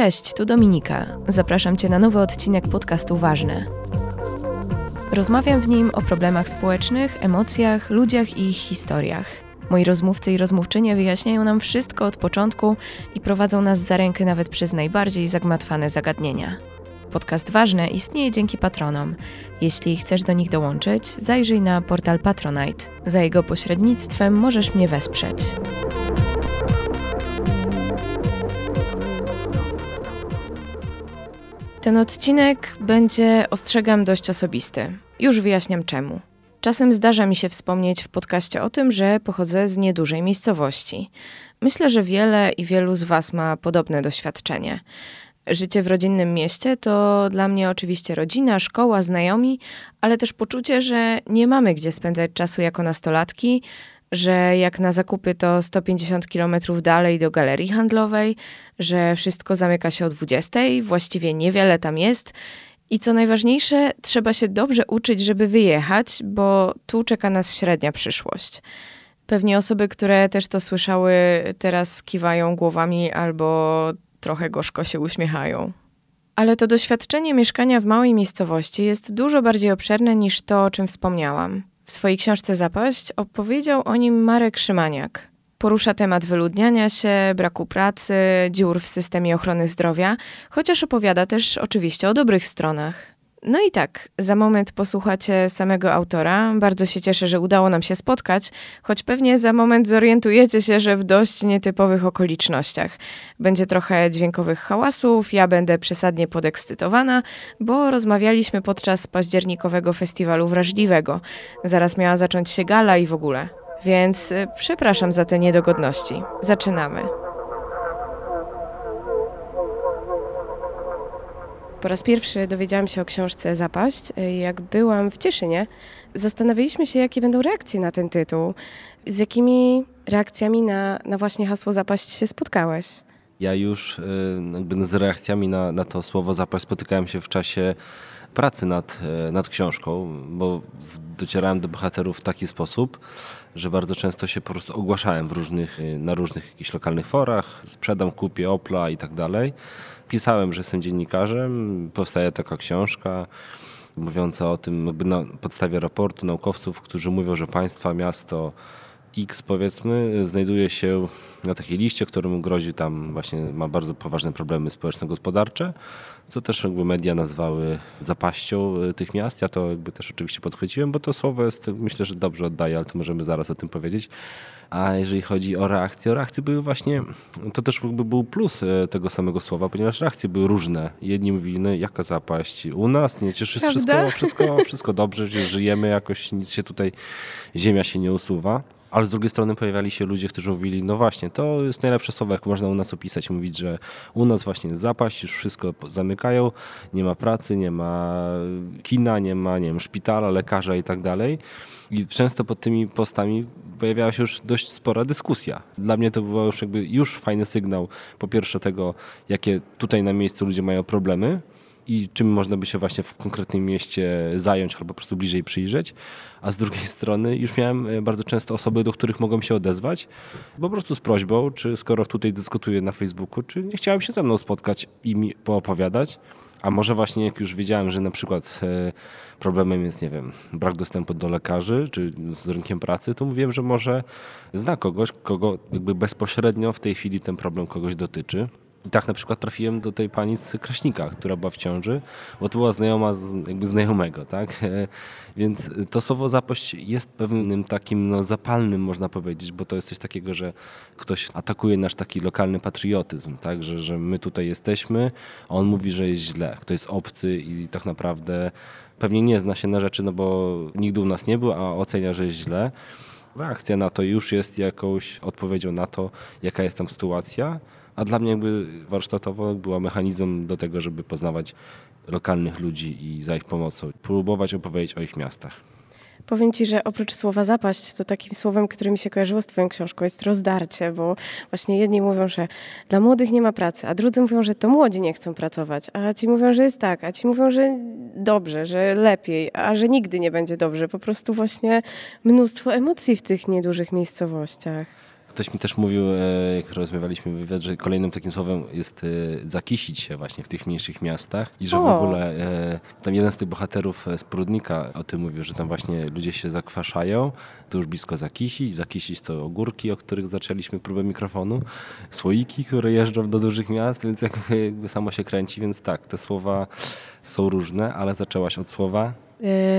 Cześć, tu Dominika. Zapraszam Cię na nowy odcinek podcastu Ważne. Rozmawiam w nim o problemach społecznych, emocjach, ludziach i ich historiach. Moi rozmówcy i rozmówczynie wyjaśniają nam wszystko od początku i prowadzą nas za rękę nawet przez najbardziej zagmatwane zagadnienia. Podcast Ważne istnieje dzięki patronom. Jeśli chcesz do nich dołączyć, zajrzyj na portal Patronite. Za jego pośrednictwem możesz mnie wesprzeć. Ten odcinek będzie, ostrzegam, dość osobisty. Już wyjaśniam czemu. Czasem zdarza mi się wspomnieć w podcaście o tym, że pochodzę z niedużej miejscowości. Myślę, że wiele i wielu z Was ma podobne doświadczenie. Życie w rodzinnym mieście to dla mnie oczywiście rodzina, szkoła, znajomi, ale też poczucie, że nie mamy gdzie spędzać czasu jako nastolatki, że jak na zakupy to 150 km dalej do galerii handlowej, że wszystko zamyka się o 20, właściwie niewiele tam jest. I co najważniejsze, trzeba się dobrze uczyć, żeby wyjechać, bo tu czeka nas średnia przyszłość. Pewnie osoby, które też to słyszały, teraz kiwają głowami albo trochę gorzko się uśmiechają. Ale to doświadczenie mieszkania w małej miejscowości jest dużo bardziej obszerne niż to, o czym wspomniałam. W swojej książce Zapaść opowiedział o nim Marek Szymaniak. Porusza temat wyludniania się, braku pracy, dziur w systemie ochrony zdrowia, chociaż opowiada też oczywiście o dobrych stronach. No i tak, za moment posłuchacie samego autora. Bardzo się cieszę, że udało nam się spotkać, choć pewnie za moment zorientujecie się, że w dość nietypowych okolicznościach. Będzie trochę dźwiękowych hałasów, ja będę przesadnie podekscytowana, bo rozmawialiśmy podczas październikowego festiwalu wrażliwego. Zaraz miała zacząć się gala i w ogóle. Więc y, przepraszam za te niedogodności. Zaczynamy. Po raz pierwszy dowiedziałam się o książce Zapaść. Jak byłam w Cieszynie, zastanawialiśmy się, jakie będą reakcje na ten tytuł. Z jakimi reakcjami na, na właśnie hasło Zapaść się spotkałeś? Ja już y, jakby z reakcjami na, na to słowo zapaść spotykałem się w czasie pracy nad, y, nad książką, bo docierałem do bohaterów w taki sposób, że bardzo często się po prostu ogłaszałem w różnych, y, na różnych jakichś lokalnych forach, sprzedam, kupię Opla i tak dalej pisałem, że jestem dziennikarzem, powstaje taka książka mówiąca o tym jakby na podstawie raportu naukowców, którzy mówią, że państwa, miasto X powiedzmy znajduje się na takiej liście, któremu grozi tam właśnie ma bardzo poważne problemy społeczno-gospodarcze, co też jakby media nazwały zapaścią e, tych miast. Ja to jakby też oczywiście podchwyciłem, bo to słowo jest, myślę, że dobrze oddaje, ale to możemy zaraz o tym powiedzieć. A jeżeli chodzi o reakcje, o reakcje były właśnie, to też jakby był plus e, tego samego słowa, ponieważ reakcje były różne. Jedni mówili, no jaka zapaść u nas, nie, cieszy wszystko, wszystko, wszystko dobrze, żyjemy jakoś, nic się tutaj, ziemia się nie usuwa. Ale z drugiej strony pojawiali się ludzie, którzy mówili, no właśnie, to jest najlepsze słowo, jak można u nas opisać. Mówić, że u nas właśnie jest zapaść, już wszystko zamykają, nie ma pracy, nie ma kina, nie ma nie wiem, szpitala, lekarza i tak dalej. I często pod tymi postami pojawiała się już dość spora dyskusja. Dla mnie to był już jakby już fajny sygnał, po pierwsze tego, jakie tutaj na miejscu ludzie mają problemy, i czym można by się właśnie w konkretnym mieście zająć albo po prostu bliżej przyjrzeć. A z drugiej strony już miałem e, bardzo często osoby, do których mogłem się odezwać, po prostu z prośbą, czy skoro tutaj dyskutuję na Facebooku, czy nie chciałem się ze mną spotkać i mi poopowiadać. A może właśnie jak już wiedziałem, że na przykład e, problemem jest, nie wiem, brak dostępu do lekarzy czy z rynkiem pracy, to mówiłem, że może zna kogoś, kogo jakby bezpośrednio w tej chwili ten problem kogoś dotyczy. I tak na przykład trafiłem do tej pani z Kraśnika, która była w ciąży, bo to była znajoma z, jakby znajomego, tak? Więc to słowo zapaść jest pewnym takim no, zapalnym, można powiedzieć, bo to jest coś takiego, że ktoś atakuje nasz taki lokalny patriotyzm, tak? Że, że my tutaj jesteśmy, a on mówi, że jest źle, kto jest obcy i tak naprawdę pewnie nie zna się na rzeczy, no bo nigdy u nas nie był, a ocenia, że jest źle. Reakcja na to już jest jakąś odpowiedzią na to, jaka jest tam sytuacja a dla mnie jakby warsztatowo była mechanizm do tego, żeby poznawać lokalnych ludzi i za ich pomocą próbować opowiedzieć o ich miastach. Powiem Ci, że oprócz słowa zapaść, to takim słowem, które mi się kojarzyło z Twoją książką, jest rozdarcie, bo właśnie jedni mówią, że dla młodych nie ma pracy, a drudzy mówią, że to młodzi nie chcą pracować, a ci mówią, że jest tak, a ci mówią, że dobrze, że lepiej, a że nigdy nie będzie dobrze. Po prostu właśnie mnóstwo emocji w tych niedużych miejscowościach. Ktoś mi też mówił, e, jak rozmawialiśmy w wywiad, że kolejnym takim słowem jest e, zakisić się właśnie w tych mniejszych miastach i że o. w ogóle e, tam jeden z tych bohaterów z Prudnika o tym mówił, że tam właśnie ludzie się zakwaszają, to już blisko zakisić, zakisić to ogórki, o których zaczęliśmy próbę mikrofonu, słoiki, które jeżdżą do dużych miast, więc jakby, jakby samo się kręci, więc tak, te słowa są różne, ale zaczęłaś od słowa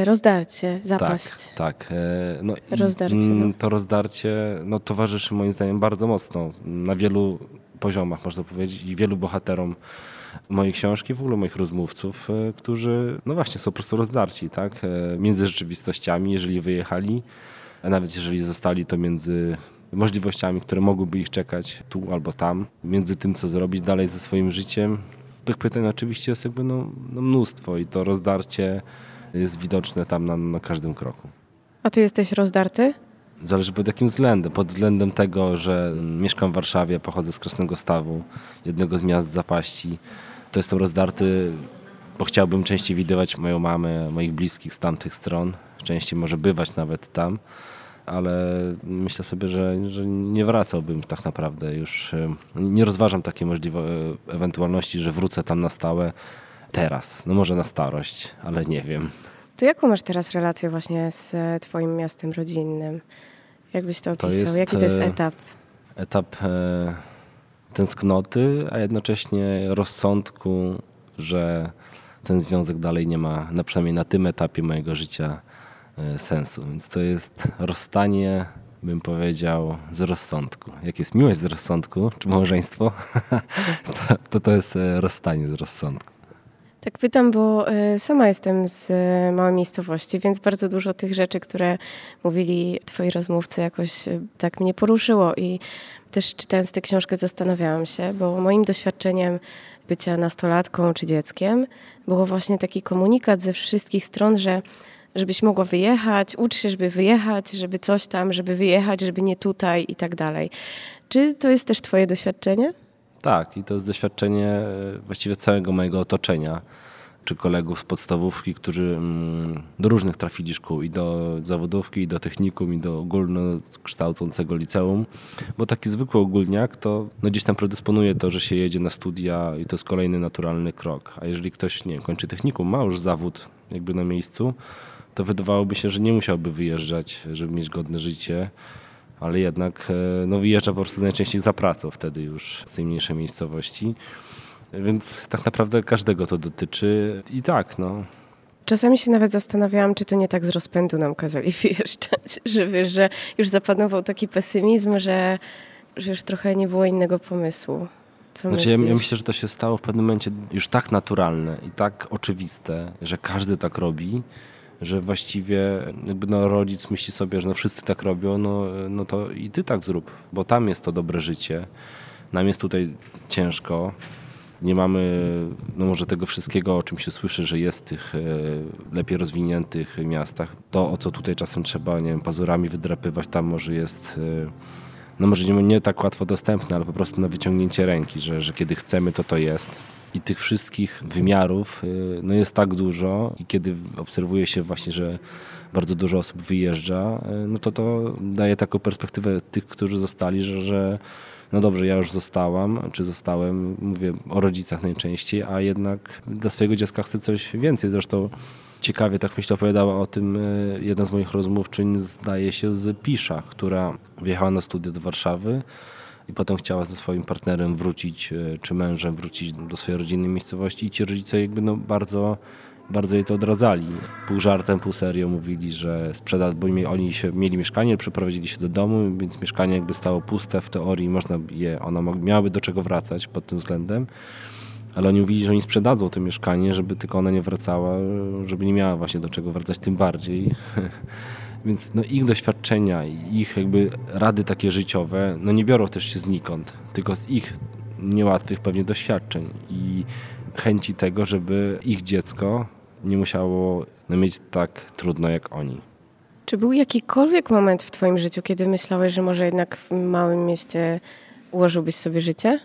rozdarcie, zapaść. Tak, tak. E, no, rozdarcie. Mm, no. To rozdarcie no, towarzyszy moim zdaniem bardzo mocno na wielu poziomach, można powiedzieć, i wielu bohaterom mojej książki, w ogóle moich rozmówców, e, którzy no właśnie są po prostu rozdarci, tak? Między rzeczywistościami, jeżeli wyjechali, a nawet jeżeli zostali, to między możliwościami, które mogłyby ich czekać tu albo tam, między tym, co zrobić dalej ze swoim życiem. Tych pytań oczywiście jest jakby no, no mnóstwo i to rozdarcie jest widoczne tam na, na każdym kroku. A ty jesteś rozdarty? Zależy pod jakim względem. Pod względem tego, że mieszkam w Warszawie, pochodzę z Krasnego Stawu, jednego z miast zapaści. To jestem rozdarty, bo chciałbym częściej widywać moją mamę, moich bliskich z tamtych stron. Częściej może bywać nawet tam, ale myślę sobie, że, że nie wracałbym tak naprawdę. Już e, nie rozważam takiej możliwości, e, ewentualności, że wrócę tam na stałe teraz. No może na starość, ale nie wiem. To jaką masz teraz relację właśnie z e, twoim miastem rodzinnym? Jakbyś to opisał? To jest, Jaki to jest e, etap? Etap e, tęsknoty, a jednocześnie rozsądku, że ten związek dalej nie ma, na przynajmniej na tym etapie mojego życia, e, sensu. Więc to jest rozstanie, bym powiedział, z rozsądku. Jak jest miłość z rozsądku, czy małżeństwo, to to jest rozstanie z rozsądku. Tak pytam, bo e, sama jestem z e, małej miejscowości, więc bardzo dużo tych rzeczy, które mówili twoi rozmówcy, jakoś e, tak mnie poruszyło i też czytając tę książkę zastanawiałam się, bo moim doświadczeniem bycia nastolatką czy dzieckiem było właśnie taki komunikat ze wszystkich stron, że żebyś mogła wyjechać, ucz się, żeby wyjechać, żeby coś tam, żeby wyjechać, żeby nie tutaj i tak dalej. Czy to jest też twoje doświadczenie? Tak, i to jest doświadczenie e, właściwie całego mojego otoczenia, czy kolegów z podstawówki, którzy mm, do różnych trafili szkół, i do zawodówki, i do technikum, i do ogólnokształcącego liceum, bo taki zwykły ogólniak to no gdzieś tam predysponuje to, że się jedzie na studia i to jest kolejny naturalny krok. A jeżeli ktoś nie kończy technikum, ma już zawód jakby na miejscu, to wydawałoby się, że nie musiałby wyjeżdżać, żeby mieć godne życie ale jednak e, no, wyjeżdża po prostu najczęściej za pracą wtedy już z tej mniejszej miejscowości. Więc tak naprawdę każdego to dotyczy i tak, no. Czasami się nawet zastanawiałam, czy to nie tak z rozpędu nam kazali wyjeżdżać, że wiesz, że już zapanował taki pesymizm, że, że już trochę nie było innego pomysłu. Co znaczy, ja, ja myślę, że to się stało w pewnym momencie już tak naturalne i tak oczywiste, że każdy tak robi, że właściwie jakby no rodzic myśli sobie, że no wszyscy tak robią, no, no to i ty tak zrób, bo tam jest to dobre życie. Nam jest tutaj ciężko. Nie mamy no może tego wszystkiego, o czym się słyszy, że jest w tych e, lepiej rozwiniętych miastach. To, o co tutaj czasem trzeba, nie wiem, pazurami wydrapywać, tam może jest e, no może nie, nie tak łatwo dostępne, ale po prostu na wyciągnięcie ręki, że, że kiedy chcemy, to to jest i tych wszystkich wymiarów y, no jest tak dużo i kiedy obserwuje się właśnie, że bardzo dużo osób wyjeżdża, y, no to to daje taką perspektywę tych, którzy zostali, że, że no dobrze, ja już zostałam, czy zostałem, mówię o rodzicach najczęściej, a jednak dla swojego dziecka chcę coś więcej. Zresztą ciekawie, tak myślę, opowiadała o tym y, jedna z moich rozmówczyń, zdaje się z Pisza, która wjechała na studia do Warszawy i potem chciała ze swoim partnerem wrócić, e, czy mężem wrócić do swojej rodzinnej miejscowości i ci rodzice jakby no bardzo, bardzo jej to odradzali. Pół żartem, pół serio mówili, że sprzeda, bo oni się, mieli mieszkanie, przeprowadzili się do domu, więc mieszkanie jakby stało puste w teorii, można je, ona miałaby do czego wracać pod tym względem. Ale oni mówili, że oni sprzedadzą to mieszkanie, żeby tylko ona nie wracała, żeby nie miała właśnie do czego wracać, tym bardziej Więc no, ich doświadczenia, ich jakby rady takie życiowe, no nie biorą też się znikąd, tylko z ich niełatwych pewnie doświadczeń i chęci tego, żeby ich dziecko nie musiało no, mieć tak trudno jak oni. Czy był jakikolwiek moment w Twoim życiu, kiedy myślałeś, że może jednak w małym mieście ułożyłbyś sobie życie?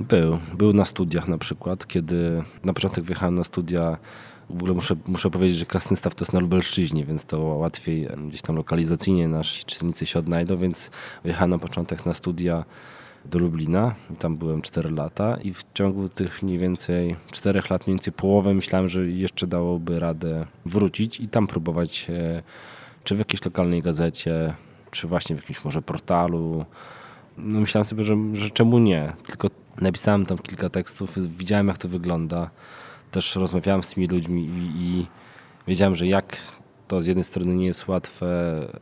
Był. Był na studiach na przykład, kiedy na początek wyjechałem na studia W ogóle muszę, muszę powiedzieć, że Krasnystaw to jest na Lubelszczyźnie, więc to łatwiej gdzieś tam lokalizacyjnie nasi czytelnicy się odnajdą, więc wyjechałem na początek na studia do Lublina. Tam byłem 4 lata i w ciągu tych mniej więcej 4 lat, mniej więcej połowę myślałem, że jeszcze dałoby radę wrócić i tam próbować czy w jakiejś lokalnej gazecie, czy właśnie w jakimś może portalu. No myślałem sobie, że, że czemu nie? Tylko napisałem tam kilka tekstów, widziałem jak to wygląda. Też rozmawiałem z tymi ludźmi i, i wiedziałem, że jak to z jednej strony nie jest łatwe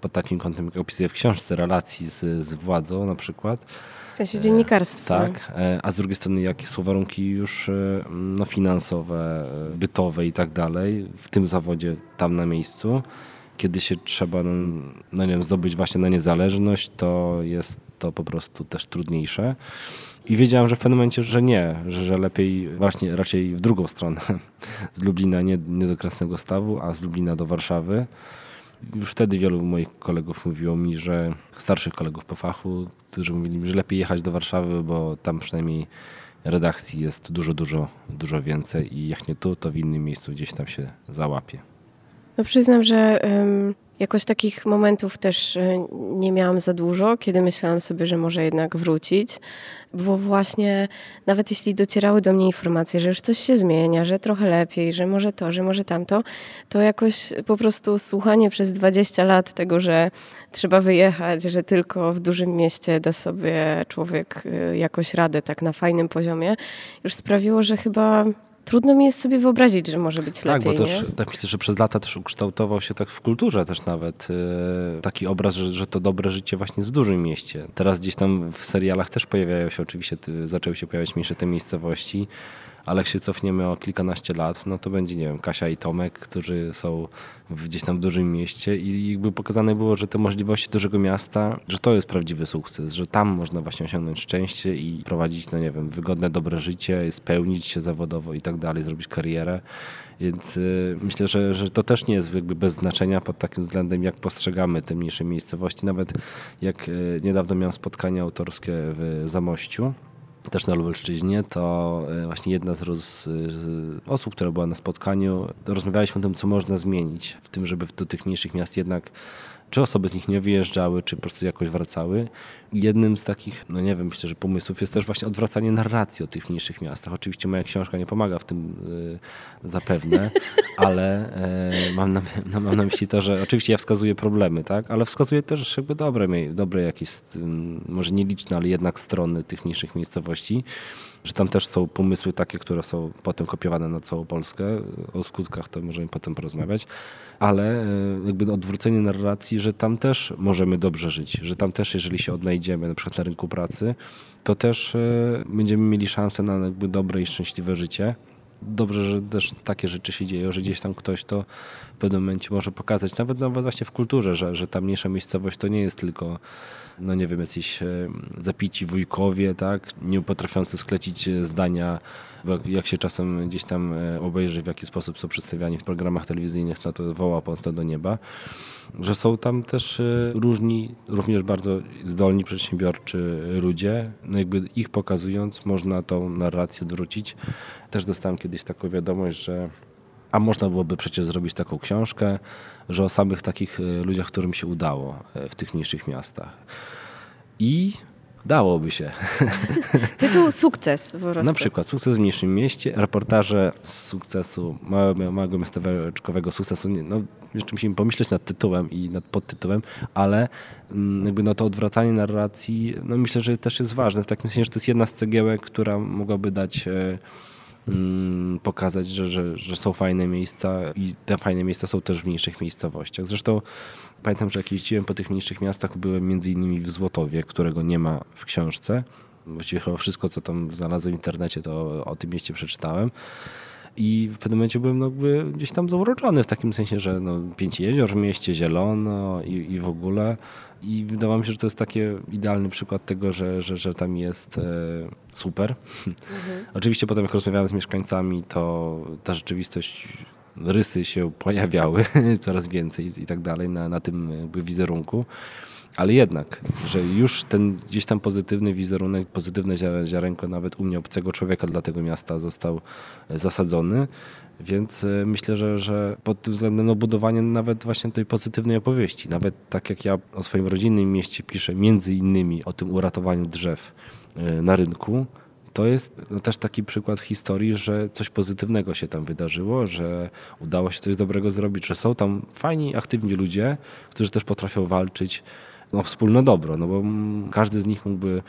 pod takim kątem, jak opisuję w książce, relacji z, z władzą na przykład. W sensie dziennikarstwa. Tak, e, a z drugiej strony jakie są warunki już e, no, finansowe, e, bytowe i tak dalej w tym zawodzie tam na miejscu. Kiedy się trzeba no, no nie wiem, zdobyć właśnie na niezależność, to jest to po prostu też trudniejsze. I wiedziałem, że w pewnym momencie, że nie, że, że lepiej właśnie raczej w drugą stronę. Z Lublina nie, nie do Krasnego Stawu, a z Lublina do Warszawy. Już wtedy wielu moich kolegów mówiło mi, że starszych kolegów po fachu, którzy mówili mi, że lepiej jechać do Warszawy, bo tam przynajmniej redakcji jest dużo, dużo, dużo więcej i jak nie tu, to w innym miejscu gdzieś tam się załapie. No przyznam, że jakoś takich momentów też e, nie miałam za dużo, kiedy myślałam sobie, że może jednak wrócić, bo właśnie nawet jeśli docierały do mnie informacje, że już coś się zmienia, że trochę lepiej, że może to, że może tamto, to jakoś po prostu słuchanie przez 20 lat tego, że trzeba wyjechać, że tylko w dużym mieście da sobie człowiek e, jakoś radę tak na fajnym poziomie, już sprawiło, że chyba trudno mi jest sobie wyobrazić, że może być tak, lepiej. Bo też, tak myślę, że przez lata też ukształtował się tak w kulturze też nawet yy, taki obraz, że, że to dobre życie właśnie z dużym mieście. Teraz gdzieś tam w serialach też pojawiają się oczywiście, zaczęły się pojawiać mniejsze te miejscowości, ale jak się cofniemy o kilkanaście lat, no to będzie, nie wiem, Kasia i Tomek, którzy są gdzieś tam w dużym mieście i jakby pokazane było, że te możliwości dużego miasta, że to jest prawdziwy sukces, że tam można właśnie osiągnąć szczęście i prowadzić, no nie wiem, wygodne, dobre życie, spełnić się zawodowo i tak dalej, zrobić karierę. Więc y, myślę, że, że to też nie jest jakby bez znaczenia pod takim względem, jak postrzegamy te mniejsze miejscowości. Nawet jak y, niedawno miałem spotkanie autorskie w Zamościu, też na Lubelszczyźnie, to e, właśnie jedna z, roz, z, osób, która była na spotkaniu, rozmawialiśmy o tym, co można zmienić w tym, żeby do tych mniejszych miast jednak czy osoby z nich nie wyjeżdżały, czy po prostu jakoś wracały. Jednym z takich, no nie wiem, myślę, że pomysłów jest też właśnie odwracanie narracji o tych mniejszych miastach. Oczywiście moja książka nie pomaga w tym y, zapewne, ale y, mam, na, no, mam na myśli to, że oczywiście ja wskazuję problemy, tak, ale wskazuję też jakby dobre, dobre jakieś, y, może nieliczne, ale jednak strony tych mniejszych miejscowości że tam też są pomysły takie, które są potem kopiowane na całą Polskę. O skutkach to możemy potem porozmawiać, ale e, jakby odwrócenie narracji, że tam też możemy dobrze żyć, że tam też jeżeli się odnajdziemy na przykład na rynku pracy, to też e, będziemy mieli szansę na jakby dobre i szczęśliwe życie. Dobrze, że też takie rzeczy się dzieją, że gdzieś tam ktoś to w pewnym momencie może pokazać, nawet, nawet właśnie w kulturze, że, że ta mniejsza miejscowość to nie jest tylko no nie wiem, jacyś e, zapici wujkowie, tak, nie potrafiący sklecić e, zdania, jak się czasem gdzieś tam e, obejrzy, w jaki sposób są przedstawiani w programach telewizyjnych, no to woła Polskę do nieba. Że są tam też różni, również bardzo zdolni, przedsiębiorczy ludzie. No jakby ich pokazując, można tą narrację odwrócić. Też dostałem kiedyś taką wiadomość, że a można byłoby przecież zrobić taką książkę, że o samych takich e, ludziach, którym się udało e, w tych mniejszych miastach. I dałoby się. Tytuł sukces po prostu. Na przykład sukces w mniejszym mieście, reportaże z sukcesu małego, małego miasteczkowego sukcesu. No, jeszcze musimy pomyśleć nad tytułem i nad podtytułem, ale mm, jakby no to odwracanie narracji, no myślę, że też jest ważne. W takim sensie, że to jest jedna z cegiełek, która mogłaby dać e, pokazać, że, że, że są fajne miejsca i te fajne miejsca są też w mniejszych miejscowościach. Zresztą pamiętam, że jak jeździłem po tych mniejszych miastach, byłem między innymi w Złotowie, którego nie ma w książce. Właściwie chyba wszystko, co tam znalazłem w internecie, to o tym mieście przeczytałem. I w pewnym momencie byłem no, gdzieś tam zauroczony w takim sensie, że no, pięć jezior w mieście, zielono i, i w ogóle. I wydawało mi się, że to jest taki idealny przykład tego, że, że, że tam jest e, super. Mhm. Oczywiście potem jak rozmawiałem z mieszkańcami, to ta rzeczywistość, rysy się pojawiały coraz więcej i tak dalej na, na tym wizerunku. Ale jednak, że już ten gdzieś tam pozytywny wizerunek, pozytywne ziarenko nawet u mnie obcego człowieka dla tego miasta został e, zasadzony, więc e, myślę, że, że pod tym względem no, budowanie nawet właśnie tej pozytywnej opowieści, nawet tak jak ja o swoim rodzinnym mieście piszę między innymi o tym uratowaniu drzew e, na rynku, to jest no, też taki przykład historii, że coś pozytywnego się tam wydarzyło, że udało się coś dobrego zrobić, że są tam fajni, aktywni ludzie, którzy też potrafią walczyć o wspólne dobro, no bo każdy z nich mógłby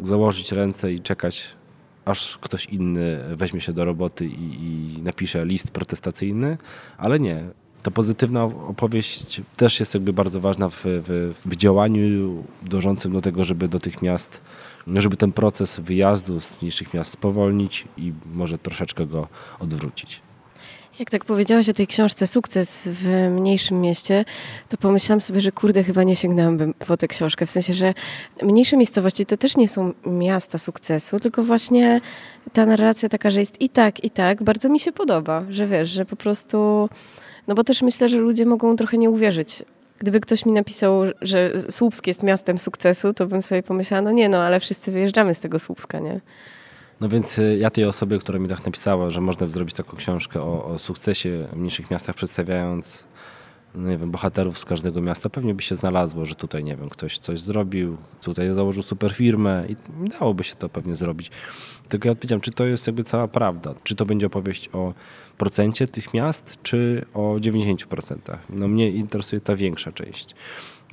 założyć ręce i czekać, aż ktoś inny weźmie się do roboty i, i napisze list protestacyjny, ale nie. Ta pozytywna opowieść też jest jakby bardzo ważna w, w, w działaniu dążącym do tego, żeby do tych miast żeby ten proces wyjazdu z mniejszych miast spowolnić i może troszeczkę go odwrócić. Jak tak powiedziałaś o tej książce Sukces w mniejszym mieście, to pomyślałam sobie, że kurde, chyba nie sięgnęłabym po tę książkę. W sensie, że mniejsze miejscowości to też nie są miasta sukcesu, tylko właśnie ta narracja taka, że jest i tak, i tak, bardzo mi się podoba, że wiesz, że po prostu... No bo też myślę, że ludzie mogą trochę nie uwierzyć Gdyby ktoś mi napisał, że Słupsk jest miastem sukcesu, to bym sobie pomyślała, no nie no, ale wszyscy wyjeżdżamy z tego Słupska, nie? No więc y, ja tej osobie, która mi tak napisała, że można zrobić taką książkę o, o sukcesie w mniejszych miastach, przedstawiając no nie wiem, bohaterów z każdego miasta, pewnie by się znalazło, że tutaj, nie wiem, ktoś coś zrobił, tutaj założył super firmę i dałoby się to pewnie zrobić. Tylko ja odpowiedziałem, czy to jest jakby cała prawda, czy to będzie opowieść o procencie tych miast, czy o 90%. No mnie interesuje ta większa część.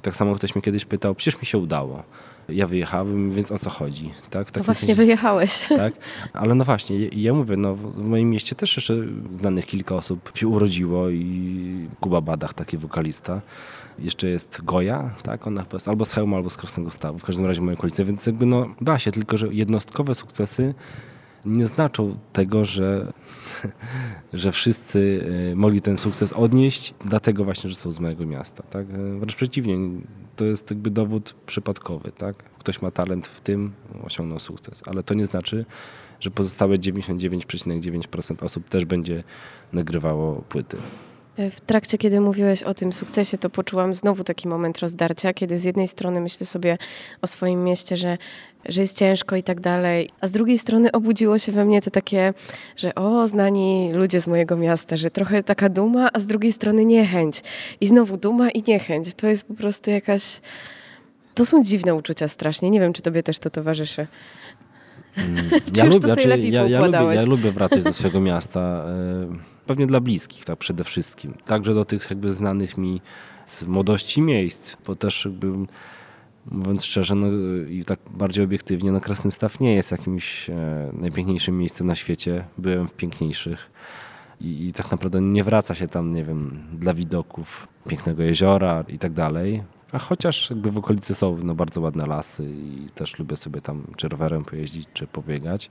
Tak samo ktoś mnie kiedyś pytał, przecież mi się udało. Ja wyjechałem, więc o co chodzi? Tak? no właśnie, sensie, wyjechałeś. Tak? Ale no właśnie, ja mówię, no w moim mieście też jeszcze znanych kilka osób się urodziło i Kuba Badach, taki wokalista. Jeszcze jest Goja, tak? Ona jest albo z Hełma, albo z Krasnego Stawu. W każdym razie w mojej okolicy, więc jakby no da się, tylko że jednostkowe sukcesy nie znaczą tego, że, że wszyscy e, mogli ten sukces odnieść, dlatego właśnie, że są z mojego miasta. Tak? E, wręcz przeciwnie, to jest jakby dowód przypadkowy. Tak? Ktoś ma talent w tym, osiągnął sukces, ale to nie znaczy, że pozostałe 99,9% osób też będzie nagrywało płyty. W trakcie, kiedy mówiłeś o tym sukcesie, to poczułam znowu taki moment rozdarcia, kiedy z jednej strony myślę sobie o swoim mieście, że, że jest ciężko i tak dalej, a z drugiej strony obudziło się we mnie to takie, że o, znani ludzie z mojego miasta, że trochę taka duma, a z drugiej strony niechęć. I znowu duma i niechęć. To jest po prostu jakaś... To są dziwne uczucia strasznie. Nie wiem, czy tobie też to towarzyszy. Mm, ja, to znaczy, ja, ja, lubię, ja lubię wracać do swojego miasta. E, pewnie dla bliskich, tak przede wszystkim. Także do tych jakby znanych mi z młodości miejsc, bo też jakby mówiąc szczerze no, i tak bardziej obiektywnie, no Krasny Staw nie jest jakimś e, najpiękniejszym miejscem na świecie. Byłem w piękniejszych. I, I, tak naprawdę nie wraca się tam, nie wiem, dla widoków pięknego jeziora i tak dalej. A chociaż jakby w okolicy są no, bardzo ładne lasy i też lubię sobie tam czy rowerem pojeździć, czy pobiegać,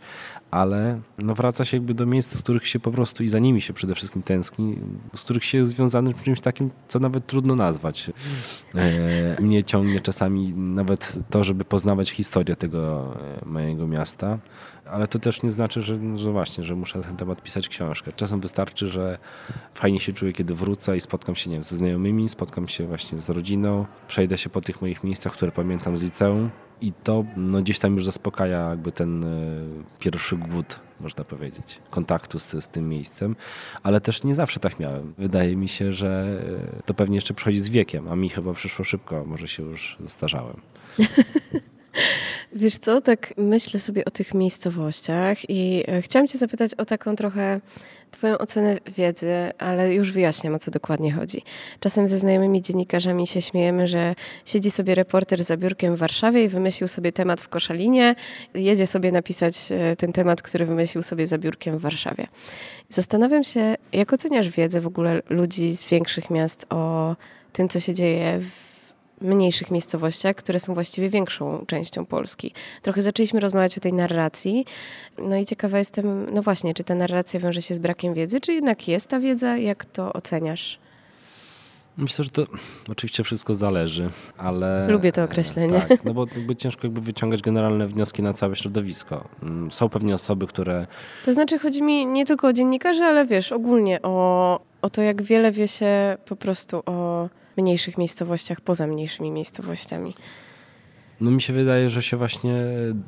ale no, wraca się jakby do miejsc, z których się po prostu i za nimi się przede wszystkim tęskni, z których się jest związany z czymś takim, co nawet trudno nazwać. E, mnie ciągnie czasami nawet to, żeby poznawać historię tego e, mojego miasta ale to też nie znaczy, że, że właśnie, że muszę na ten temat pisać książkę. Czasem wystarczy, że fajnie się czuję, kiedy wrócę i spotkam się nie wiem, ze znajomymi, spotkam się właśnie z rodziną, przejdę się po tych moich miejscach, które pamiętam z liceum i to no, gdzieś tam już zaspokaja jakby ten y, pierwszy głód, można powiedzieć, kontaktu z, z tym miejscem, ale też nie zawsze tak miałem. Wydaje mi się, że e, to pewnie jeszcze przychodzi z wiekiem, a mi chyba przyszło szybko, może się już zestarzałem. Wiesz co, tak myślę sobie o tych miejscowościach i e, chciałam cię zapytać o taką trochę twoją ocenę wiedzy, ale już wyjaśniam, o co dokładnie chodzi. Czasem ze znajomymi dziennikarzami się śmiejemy, że siedzi sobie reporter za biurkiem w Warszawie i wymyślił sobie temat w Koszalinie, jedzie sobie napisać e, ten temat, który wymyślił sobie za biurkiem w Warszawie. Zastanawiam się, jak oceniasz wiedzę w ogóle ludzi z większych miast o tym, co się dzieje w mniejszych miejscowościach, które są właściwie większą częścią Polski. Trochę zaczęliśmy rozmawiać o tej narracji, no i ciekawa jestem, no właśnie, czy ta narracja wiąże się z brakiem wiedzy, czy jednak jest ta wiedza? Jak to oceniasz? Myślę, że to oczywiście wszystko zależy, ale... Lubię to określenie. Tak, no bo jakby ciężko jakby wyciągać generalne wnioski na całe środowisko. Mm, są pewnie osoby, które... To znaczy chodzi mi nie tylko o dziennikarzy, ale wiesz, ogólnie o, o to, jak wiele wie się po prostu o mniejszych miejscowościach, poza mniejszymi miejscowościami? No mi się wydaje, że się właśnie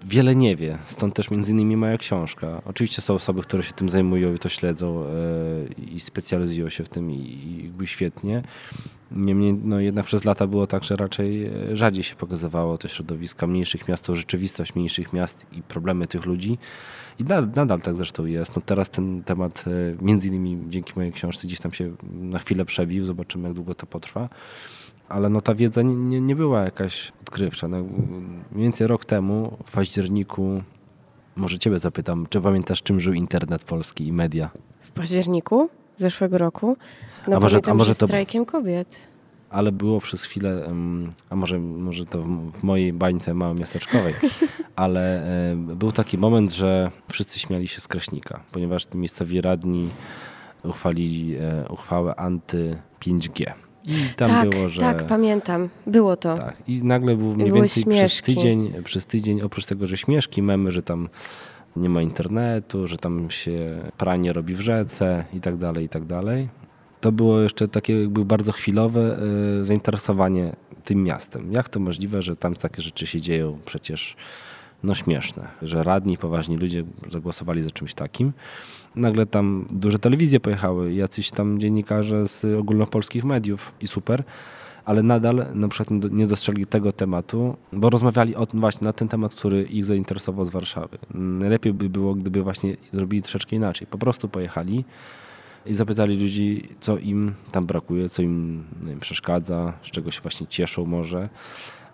wiele nie wie, stąd też między innymi moja książka. Oczywiście są osoby, które się tym zajmują i to śledzą e, i specjalizują się w tym i jakby świetnie. Niemniej no jednak przez lata było tak, że raczej e, rzadziej się pokazywało te środowiska mniejszych miast, rzeczywistość mniejszych miast i problemy tych ludzi. I nadal, nadal tak zresztą jest. No teraz ten temat e, między innymi dzięki mojej książce gdzieś tam się na chwilę przebił. Zobaczymy jak długo to potrwa ale no ta wiedza nie, nie, nie była jakaś odkrywcza. No, mniej więcej rok temu, w październiku, może ciebie zapytam, czy pamiętasz, czym żył internet polski i media? W październiku zeszłego roku? No a może, a może to strajkiem kobiet. Ale było przez chwilę, a może, może to w mojej bańce małomiasteczkowej, ale był taki moment, że wszyscy śmiali się z Kraśnika, ponieważ miejscowi radni uchwalili e, uchwałę anty-5G. I tam tak, było, że. Tak, pamiętam. Było to. Tak. I nagle był mniej Były więcej przez tydzień, przez tydzień, oprócz tego, że śmieszki, memy, że tam nie ma internetu, że tam się pranie robi w rzece i tak dalej, i tak dalej. To było jeszcze takie jakby bardzo chwilowe y, zainteresowanie tym miastem. Jak to możliwe, że tam takie rzeczy się dzieją przecież no śmieszne, że radni, poważni ludzie zagłosowali za czymś takim nagle tam duże telewizje pojechały, jacyś tam dziennikarze z ogólnopolskich mediów i super, ale nadal na przykład nie dostrzegli tego tematu, bo rozmawiali o tym właśnie na ten temat, który ich zainteresował z Warszawy. Najlepiej by było, gdyby właśnie zrobili troszeczkę inaczej. Po prostu pojechali i zapytali ludzi, co im tam brakuje, co im wiem, przeszkadza, z czego się właśnie cieszą może.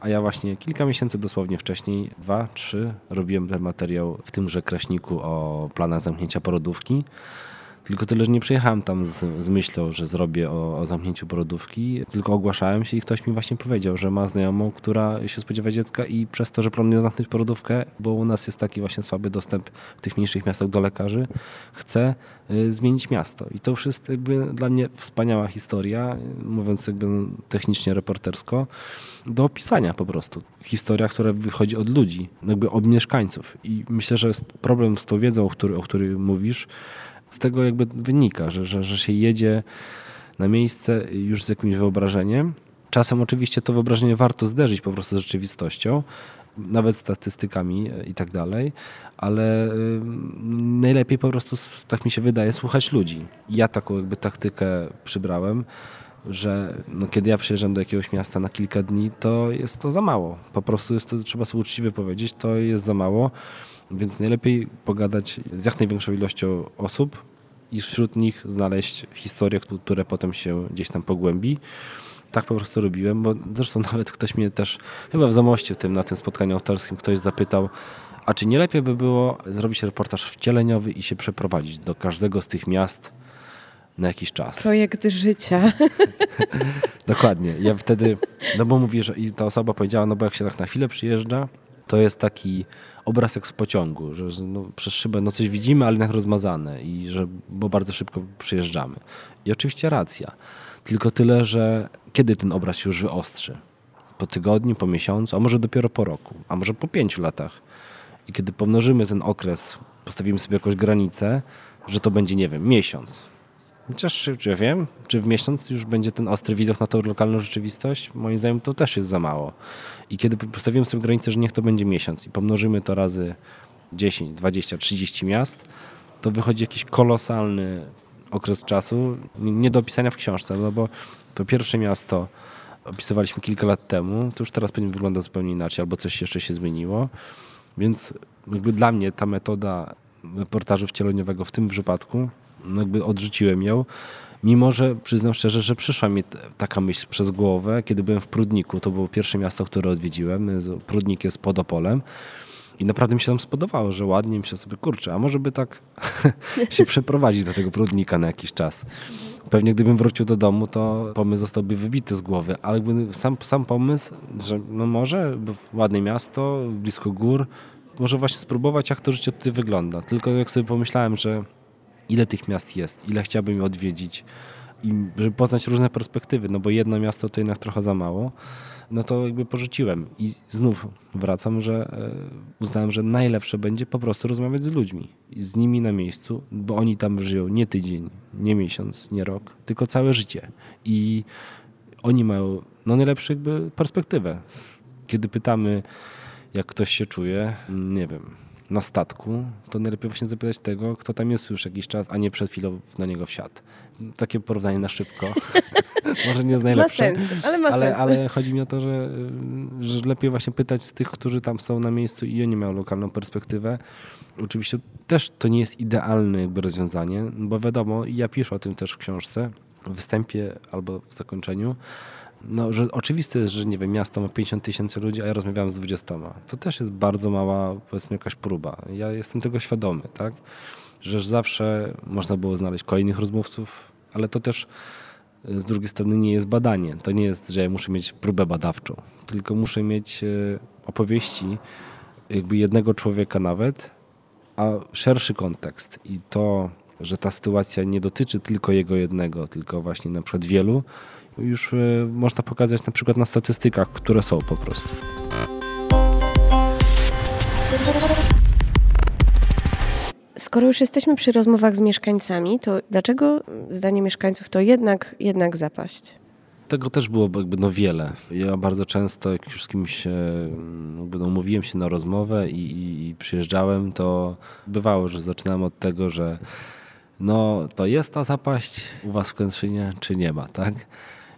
A ja właśnie kilka miesięcy dosłownie wcześniej, dwa, trzy, robiłem ten materiał w tymże Kraśniku o planach zamknięcia porodówki. Tylko tyle, że nie przyjechałem tam z, z myślą, że zrobię o, o, zamknięciu porodówki, tylko ogłaszałem się i ktoś mi właśnie powiedział, że ma znajomą, która się spodziewa dziecka i przez to, że planuje zamknąć porodówkę, bo u nas jest taki właśnie słaby dostęp w tych mniejszych miastach do lekarzy, chce y, zmienić miasto. I to już jest jakby dla mnie wspaniała historia, mówiąc jakby technicznie, reportersko, do opisania po prostu. Historia, która wychodzi od ludzi, jakby od mieszkańców. I myślę, że jest problem z tą wiedzą, o której, o której mówisz, z tego jakby wynika, że, że, że się jedzie na miejsce już z jakimś wyobrażeniem. Czasem oczywiście to wyobrażenie warto zderzyć po prostu z rzeczywistością, nawet statystykami i tak dalej, ale najlepiej po prostu, tak mi się wydaje, słuchać ludzi. Ja taką jakby taktykę przybrałem, że no, kiedy ja przyjeżdżam do jakiegoś miasta na kilka dni, to jest to za mało. Po prostu jest to, trzeba sobie uczciwie powiedzieć, to jest za mało. Więc najlepiej pogadać z jak największą ilością osób i wśród nich znaleźć historię, które potem się gdzieś tam pogłębi. Tak po prostu robiłem, bo zresztą nawet ktoś mnie też, chyba w Zamoście tym, na tym spotkaniu autorskim, ktoś zapytał, a czy nie lepiej by było zrobić reportaż wcieleniowy i się przeprowadzić do każdego z tych miast na jakiś czas? Projekt życia. Dokładnie. Ja wtedy, no bo mówię, że i ta osoba powiedziała, no bo jak się tak na chwilę przyjeżdża, to jest taki obraz jak z pociągu, że no, przez szybę no coś widzimy, ale jednak rozmazane i że bo bardzo szybko przyjeżdżamy. I oczywiście racja. Tylko tyle, że kiedy ten obraz się już wyostrzy? Po tygodniu, po miesiącu, a może dopiero po roku, a może po pięciu latach. I kiedy pomnożymy ten okres, postawimy sobie jakąś granicę, że to będzie, nie wiem, miesiąc, Chociaż czy ja wiem, czy w miesiąc już będzie ten ostry widok na tą lokalną rzeczywistość? Moim zdaniem to też jest za mało. I kiedy postawiłem sobie granicę, że niech to będzie miesiąc i pomnożymy to razy 10, 20, 30 miast, to wychodzi jakiś kolosalny okres czasu, nie do opisania w książce, no bo to pierwsze miasto opisywaliśmy kilka lat temu, to już teraz pewnie wygląda zupełnie inaczej, albo coś jeszcze się zmieniło. Więc jakby dla mnie ta metoda reportażu wcieleniowego w tym przypadku no jakby odrzuciłem ją. Mimo, że przyznam szczerze, że przyszła mi taka myśl przez głowę, kiedy byłem w Prudniku. To było pierwsze miasto, które odwiedziłem. Prudnik jest pod Opolem. I naprawdę mi się tam spodobało, że ładnie mi się sobie kurczę, a może by tak się przeprowadzić do tego Prudnika na jakiś czas. Pewnie gdybym wrócił do domu, to pomysł zostałby wybity z głowy, ale sam, sam pomysł, że no może, ładne miasto, blisko gór, może właśnie spróbować, jak to życie tutaj wygląda. Tylko jak sobie pomyślałem, że ile tych miast jest, ile chciałbym je odwiedzić, i żeby poznać różne perspektywy, no bo jedno miasto to jednak trochę za mało, no to jakby porzuciłem i znów wracam, że e, uznałem, że najlepsze będzie po prostu rozmawiać z ludźmi z nimi na miejscu, bo oni tam żyją nie tydzień, nie miesiąc, nie rok, tylko całe życie. I oni mają no, najlepszą jakby perspektywę. Kiedy pytamy, jak ktoś się czuje, nie wiem, na statku, to najlepiej właśnie zapytać tego, kto tam jest już jakiś czas, a nie przed chwilą na niego wsiadł. Takie porównanie na szybko. Może nie jest najlepsze. Ma sens, ale ma ale, sens. Ale chodzi mi o to, że, że lepiej właśnie pytać z tych, którzy tam są na miejscu i oni mają lokalną perspektywę. Oczywiście też to nie jest idealne jakby rozwiązanie, bo wiadomo, ja piszę o tym też w książce, w wstępie albo w zakończeniu, no, że oczywiste jest, że nie wiem, miasto ma 50 tysięcy ludzi, a ja rozmawiałem z 20. To też jest bardzo mała, powiedzmy, jakaś próba. Ja jestem tego świadomy, tak? Że zawsze można było znaleźć kolejnych rozmówców, ale to też e, z drugiej strony nie jest badanie. To nie jest, że ja muszę mieć próbę badawczą, tylko muszę mieć e, opowieści jakby jednego człowieka nawet, a szerszy kontekst. I to, że ta sytuacja nie dotyczy tylko jego jednego, tylko właśnie na przykład wielu, już e, można pokazać na przykład na statystykach, które są po prostu. Skoro już jesteśmy przy rozmowach z mieszkańcami, to dlaczego zdaniem mieszkańców to jednak, jednak zapaść? Tego też było jakby no wiele. Ja bardzo często, jak już z kimś jakby no, umówiłem się na rozmowę i, i, i przyjeżdżałem, to bywało, że zaczynałem od tego, że no to jest ta zapaść u was w Kętrzynie, czy nie ma, tak?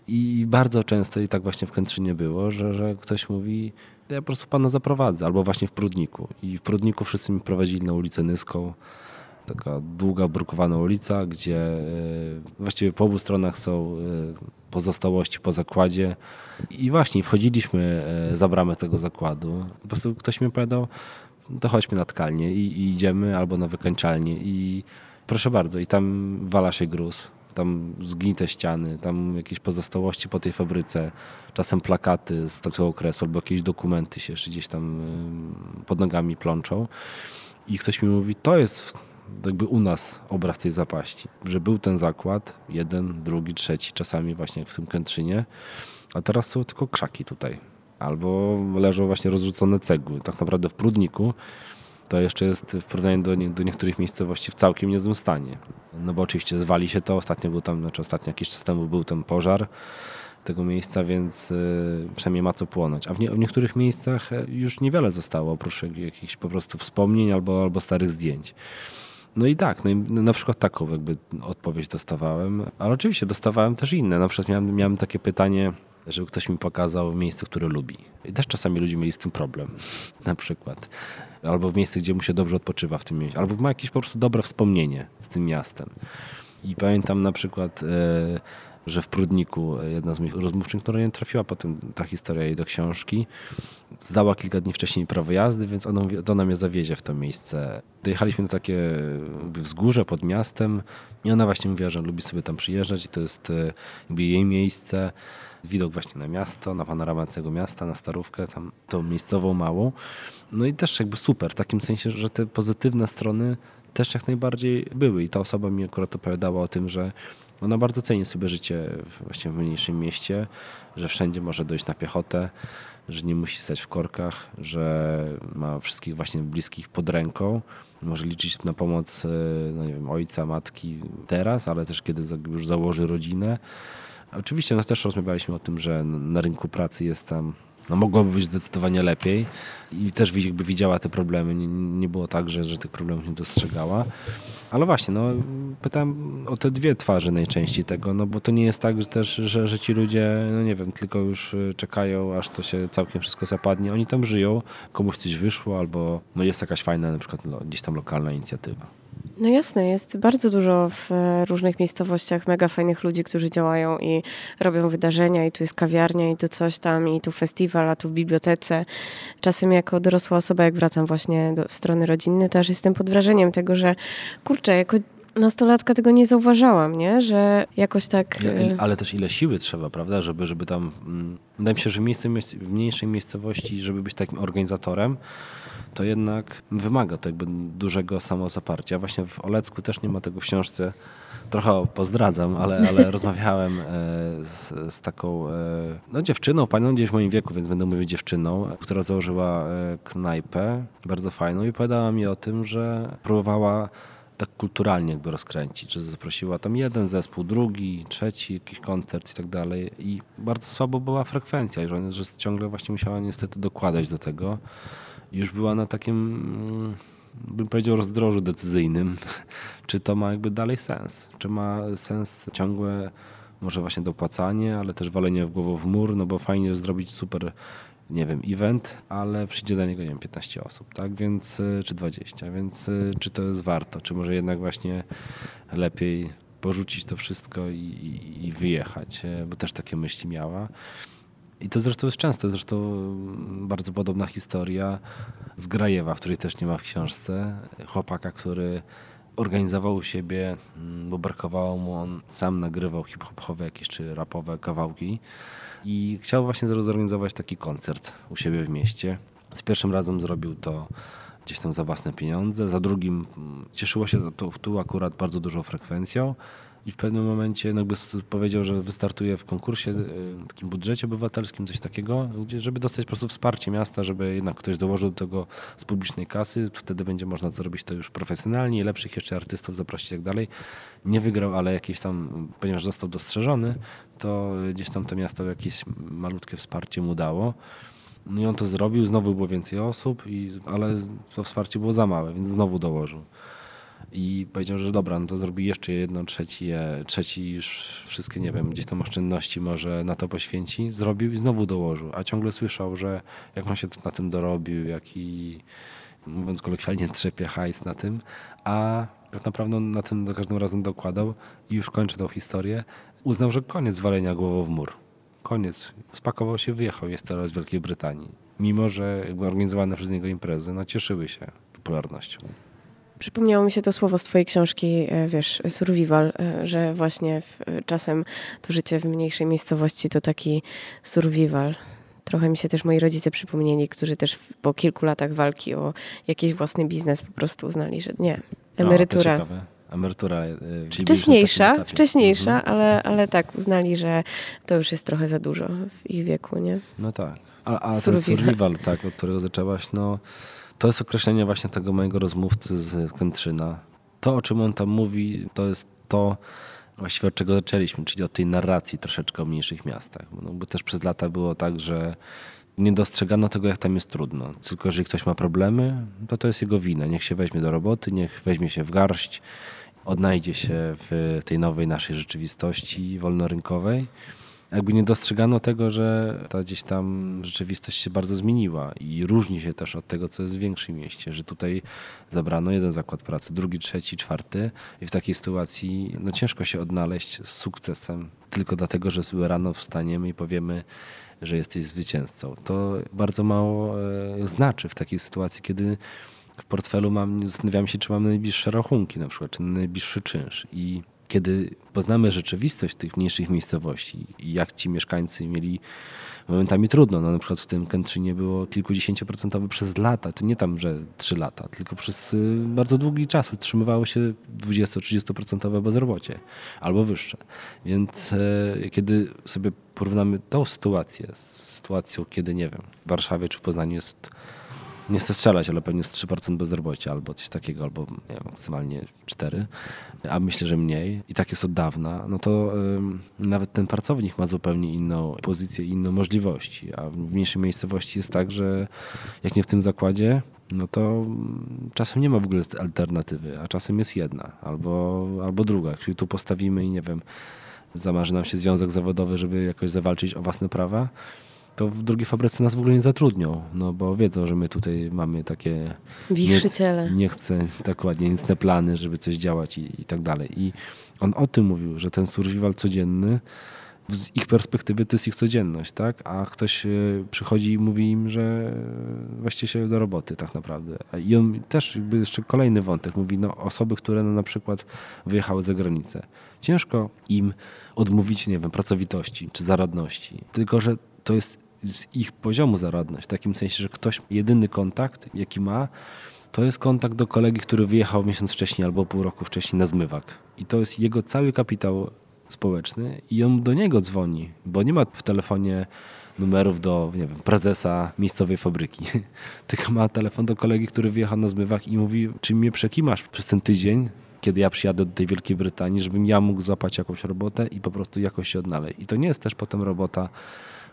I bardzo często i tak właśnie w Kętrzynie było, że, że ktoś mówi, ja po prostu pana zaprowadzę, albo właśnie w Prudniku. I w Prudniku wszyscy mi prowadzili na ulicę Nyską. Taka długa, brukowana ulica, gdzie e, właściwie po obu stronach są e, pozostałości po zakładzie. I właśnie wchodziliśmy e, za bramę tego zakładu. Po prostu ktoś mi powiedział, to chodźmy na tkalnię i, i idziemy, albo na wykańczalnię. I proszę bardzo, i tam wala się gruz tam zgnite ściany, tam jakieś pozostałości po tej fabryce, czasem plakaty z tamtego okresu albo jakieś dokumenty się jeszcze gdzieś tam pod nogami plączą. I ktoś mi mówi, to jest jakby u nas obraz tej zapaści, że był ten zakład, jeden, drugi, trzeci, czasami właśnie w tym Kętrzynie, a teraz są tylko krzaki tutaj. Albo leżą właśnie rozrzucone cegły. Tak naprawdę w Prudniku to jeszcze jest w porównaniu do, do niektórych miejscowości w całkiem niezłym stanie. No bo oczywiście zwali się to, ostatnio był tam, znaczy ostatnio jakiś czas temu był ten pożar tego miejsca, więc y, przynajmniej ma co płonąć. A w, nie, w, niektórych miejscach e, już niewiele zostało, oprócz jakichś po prostu wspomnień albo, albo starych zdjęć. No i tak, no i na przykład taką jakby odpowiedź dostawałem, ale oczywiście dostawałem też inne. Na przykład miałem, miałem takie pytanie, żeby ktoś mi pokazał miejsce, które lubi. I też czasami ludzie mieli z tym problem. Na przykład albo w miejsce, gdzie mu się dobrze odpoczywa w tym mieście, albo ma jakieś po prostu dobre wspomnienie z tym miastem. I pamiętam na przykład, e, że w Prudniku jedna z moich rozmówczyń, która nie trafiła potem ta historia jej do książki, zdała kilka dni wcześniej prawo jazdy, więc ona, mówi, ona mnie zawiezie w to miejsce. Dojechaliśmy na takie wzgórze pod miastem i ona właśnie mówiła, że lubi sobie tam przyjeżdżać i to jest e, jakby jej miejsce widok właśnie na miasto, na panoramę całego miasta, na starówkę, tam tą miejscową małą. No i też jakby super, w takim sensie, że te pozytywne strony też jak najbardziej były i ta osoba mi akurat opowiadała o tym, że ona bardzo ceni sobie życie właśnie w mniejszym mieście, że wszędzie może dojść na piechotę, że nie musi stać w korkach, że ma wszystkich właśnie bliskich pod ręką. Może liczyć na pomoc e, no nie wiem, ojca, matki teraz, ale też kiedy już założy rodzinę. Oczywiście no też rozmawialiśmy o tym, że na rynku pracy jest tam no mogłoby być zdecydowanie lepiej i też jakby widziała te problemy. Nie, nie było tak, że, że tych problemów nie dostrzegała. Ale właśnie, no, pytałem o te dwie twarze najczęściej tego, no bo to nie jest tak że też, że, że ci ludzie, no nie wiem, tylko już y, czekają, aż to się całkiem wszystko zapadnie. Oni tam żyją, komuś coś wyszło albo no jest jakaś fajna na przykład gdzieś tam lokalna inicjatywa. No jasne, jest bardzo dużo w e, różnych miejscowościach mega fajnych ludzi, którzy działają i robią wydarzenia i tu jest kawiarnia i tu coś tam i tu festiwal, a tu w bibliotece. Czasem jako dorosła osoba, jak wracam właśnie do, w strony rodzinne, też jestem pod wrażeniem tego, że kurczę, jako nastolatka tego nie zauważałam, nie? Że jakoś tak... E, ale też ile siły trzeba, prawda? Żeby, żeby tam... Mm, wydaje mi się, że miejsce, w mniejszej miejscowości, żeby być takim organizatorem, to jednak wymaga to jakby dużego samozaparcia. Właśnie w Olecku też nie ma tego w książce. Trochę pozdradzam, ale, ale rozmawiałem e, z, z, taką e, no, dziewczyną, panią gdzieś w moim wieku, więc będę mówił dziewczyną, która założyła e, knajpę bardzo fajną i opowiadała mi o tym, że próbowała tak kulturalnie jakby rozkręcić, że zaprosiła tam jeden zespół, drugi, trzeci, jakiś koncert i tak dalej i bardzo słabo była frekwencja i że, że ciągle właśnie musiała niestety dokładać do tego. Już była na takim, mm, bym powiedział, rozdrożu decyzyjnym, czy to ma jakby dalej sens, czy ma sens ciągłe może właśnie dopłacanie, ale też walenie w głowę w mur, no bo fajnie zrobić super nie wiem, event, ale przyjdzie do niego, nie wiem, 15 osób, tak? Więc, y, czy 20, więc y, czy to jest warto? Czy może jednak właśnie lepiej porzucić to wszystko i, i, i wyjechać? Y, bo też takie myśli miała. I to zresztą jest często, zresztą bardzo podobna historia z Grajewa, której też nie ma w książce. Chłopaka, który organizował u siebie, mm, bo brakowało mu, on sam nagrywał hip-hopowe jakieś czy rapowe kawałki i chciał właśnie zorganizować taki koncert u siebie w mieście. Z pierwszym razem zrobił to gdzieś tam za własne pieniądze, za drugim mm, cieszyło się to, tu akurat bardzo dużą frekwencją i w pewnym momencie jakby powiedział, że wystartuje w konkursie, e, takim budżecie obywatelskim, coś takiego, gdzie, żeby dostać po prostu wsparcie miasta, żeby jednak ktoś dołożył do tego z publicznej kasy, wtedy będzie można zrobić to już profesjonalnie, lepszych jeszcze artystów zaprosić i tak dalej. Nie wygrał, ale jakieś tam, ponieważ został dostrzeżony, to gdzieś tam to miasto jakieś malutkie wsparcie mu dało. No i on to zrobił, znowu było więcej osób, i, ale to wsparcie było za małe, więc znowu dołożył i powiedział, że dobra, no to zrobi jeszcze jedno, trzeci, trzeci już wszystkie, nie wiem, gdzieś tam oszczędności może na to poświęci. Zrobił i znowu dołożył, a ciągle słyszał, że jak on się na tym dorobił, jaki, mówiąc kolokwialnie, trzepie hajs na tym, a tak naprawdę na tym za każdym razem dokładał i już kończę tą historię. Uznał, że koniec walenia głową w mur. Koniec. Spakował się, wyjechał. Jest teraz w Wielkiej Brytanii. Mimo, że organizowane przez niego imprezy no, cieszyły się popularnością. Przypomniało mi się to słowo z twojej książki, e, wiesz, survival, e, że właśnie w, e, czasem to życie w mniejszej miejscowości to taki survival. Trochę mi się też moi rodzice przypomnieli, którzy też po kilku latach walki o jakiś własny biznes po prostu uznali, że nie, emerytura. No, emerytura. Czyli wcześniejsza, wcześniejsza, mhm. ale, ale tak, uznali, że to już jest trochę za dużo w ich wieku, nie? No tak. A, a survival. ten survival, tak, od którego zaczęłaś, no to jest określenie właśnie tego mojego rozmówcy z Kętrzyna. To, o czym on tam mówi, to jest to właściwie od czego zaczęliśmy, czyli od tej narracji troszeczkę o mniejszych miastach. No, bo też przez lata było tak, że nie dostrzegano tego, jak tam jest trudno. Tylko jeżeli ktoś ma problemy, to to jest jego wina. Niech się weźmie do roboty, niech weźmie się w garść, odnajdzie się w tej nowej naszej rzeczywistości wolnorynkowej jakby nie dostrzegano tego, że ta gdzieś tam rzeczywistość się bardzo zmieniła i różni się też od tego, co jest w większym mieście, że tutaj zabrano jeden zakład pracy, drugi, trzeci, czwarty i w takiej sytuacji no, ciężko się odnaleźć z sukcesem tylko dlatego, że rano wstaniemy i powiemy, że jesteś zwycięzcą. To bardzo mało e, znaczy w takiej sytuacji, kiedy w portfelu mam, zastanawiam się, czy mam najbliższe rachunki na przykład, czy najbliższy czynsz i kiedy poznamy rzeczywistość tych mniejszych miejscowości i jak ci mieszkańcy mieli momentami trudno. No, na przykład w tym Kętrzynie było kilkudziesięcioprocentowe przez lata, to nie tam, że trzy lata, tylko przez y, bardzo długi czas utrzymywało się 20-30% bezrobocie albo wyższe. Więc e, kiedy sobie porównamy tą sytuację z sytuacją, kiedy nie wiem, w Warszawie czy w Poznaniu jest nie chcę strzelać, ale pewnie jest 3% bezrobocia albo coś takiego, albo wiem, maksymalnie 4, a myślę, że mniej. I tak jest od dawna, no to nawet ten pracownik ma zupełnie inną pozycję, inne możliwości, a w mniejszej miejscowości jest tak, że jak nie w tym zakładzie, no to czasem nie ma w ogóle alternatywy, a czasem jest jedna albo, albo druga. Jeśli tu postawimy i nie wiem, zamarzy nam się związek zawodowy, żeby jakoś zawalczyć o własne prawa, to w drugiej fabryce nas w ogóle nie zatrudnią, no bo wiedzą, że my tutaj mamy takie wichrzyciele. Nie, nie chcę dokładnie nicne plany, żeby coś działać i, i tak dalej. I on o tym mówił, że ten survival codzienny z ich perspektywy to jest ich codzienność, tak? A ktoś e, przychodzi i mówi im, że właściwie się do roboty tak naprawdę. I on też jakby jeszcze kolejny wątek mówi, no osoby, które no, na przykład wyjechały za granicę. Ciężko im odmówić, nie wiem, pracowitości czy zaradności. Tylko, że to jest z ich poziomu zaradność, w takim sensie, że ktoś jedyny kontakt, jaki ma, to jest kontakt do kolegi, który wyjechał miesiąc wcześniej albo pół roku wcześniej na zmywak. I to jest jego cały kapitał społeczny i on do niego dzwoni, bo nie ma w telefonie numerów do nie wiem, prezesa miejscowej fabryki, tylko ma telefon do kolegi, który wyjechał na zmywak i mówi, czy mnie przekimasz przez ten tydzień, kiedy ja przyjadę do tej Wielkiej Brytanii, żebym ja mógł złapać jakąś robotę i po prostu jakoś się odnaleźć. I to nie jest też potem robota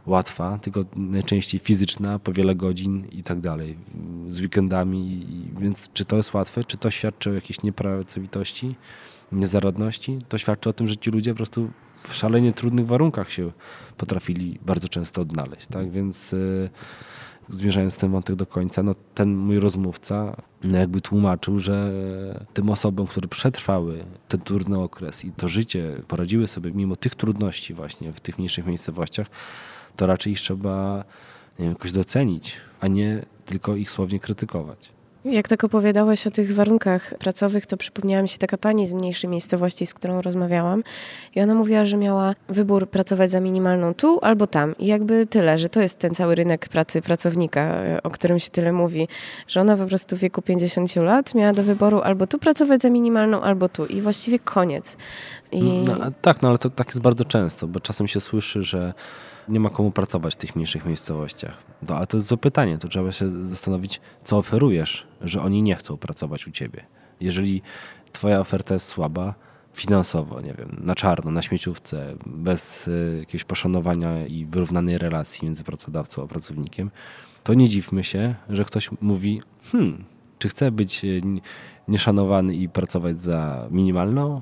łatwa, tylko najczęściej fizyczna, po wiele godzin i tak dalej, z weekendami. Więc czy to jest łatwe, czy to świadczy o jakiejś niepracowitości, niezaradności? To świadczy o tym, że ci ludzie po prostu w szalenie trudnych warunkach się potrafili bardzo często odnaleźć. Tak? Więc y, zmierzając ten wątek do końca, no ten mój rozmówca no jakby tłumaczył, że tym osobom, które przetrwały ten trudny okres i to życie poradziły sobie mimo tych trudności właśnie w tych mniejszych miejscowościach, to raczej ich trzeba wiem, jakoś docenić, a nie tylko ich słownie krytykować. Jak tak opowiadałeś o tych warunkach pracowych, to przypomniała mi się taka pani z mniejszej miejscowości, z którą rozmawiałam. I ona mówiła, że miała wybór pracować za minimalną tu albo tam. I jakby tyle, że to jest ten cały rynek pracy pracownika, o którym się tyle mówi, że ona po prostu w wieku 50 lat miała do wyboru albo tu pracować za minimalną, albo tu. I właściwie koniec. I... No, tak, no ale to tak jest bardzo często, bo czasem się słyszy, że nie ma komu pracować w tych mniejszych miejscowościach. No, ale to jest złe pytanie, to trzeba się zastanowić, co oferujesz, że oni nie chcą pracować u ciebie. Jeżeli twoja oferta jest słaba, finansowo, nie wiem, na czarno, na śmieciówce, bez y, jakiegoś poszanowania i wyrównanej relacji między pracodawcą a pracownikiem, to nie dziwmy się, że ktoś mówi, hmm, czy chcę być y, nieszanowany i pracować za minimalną,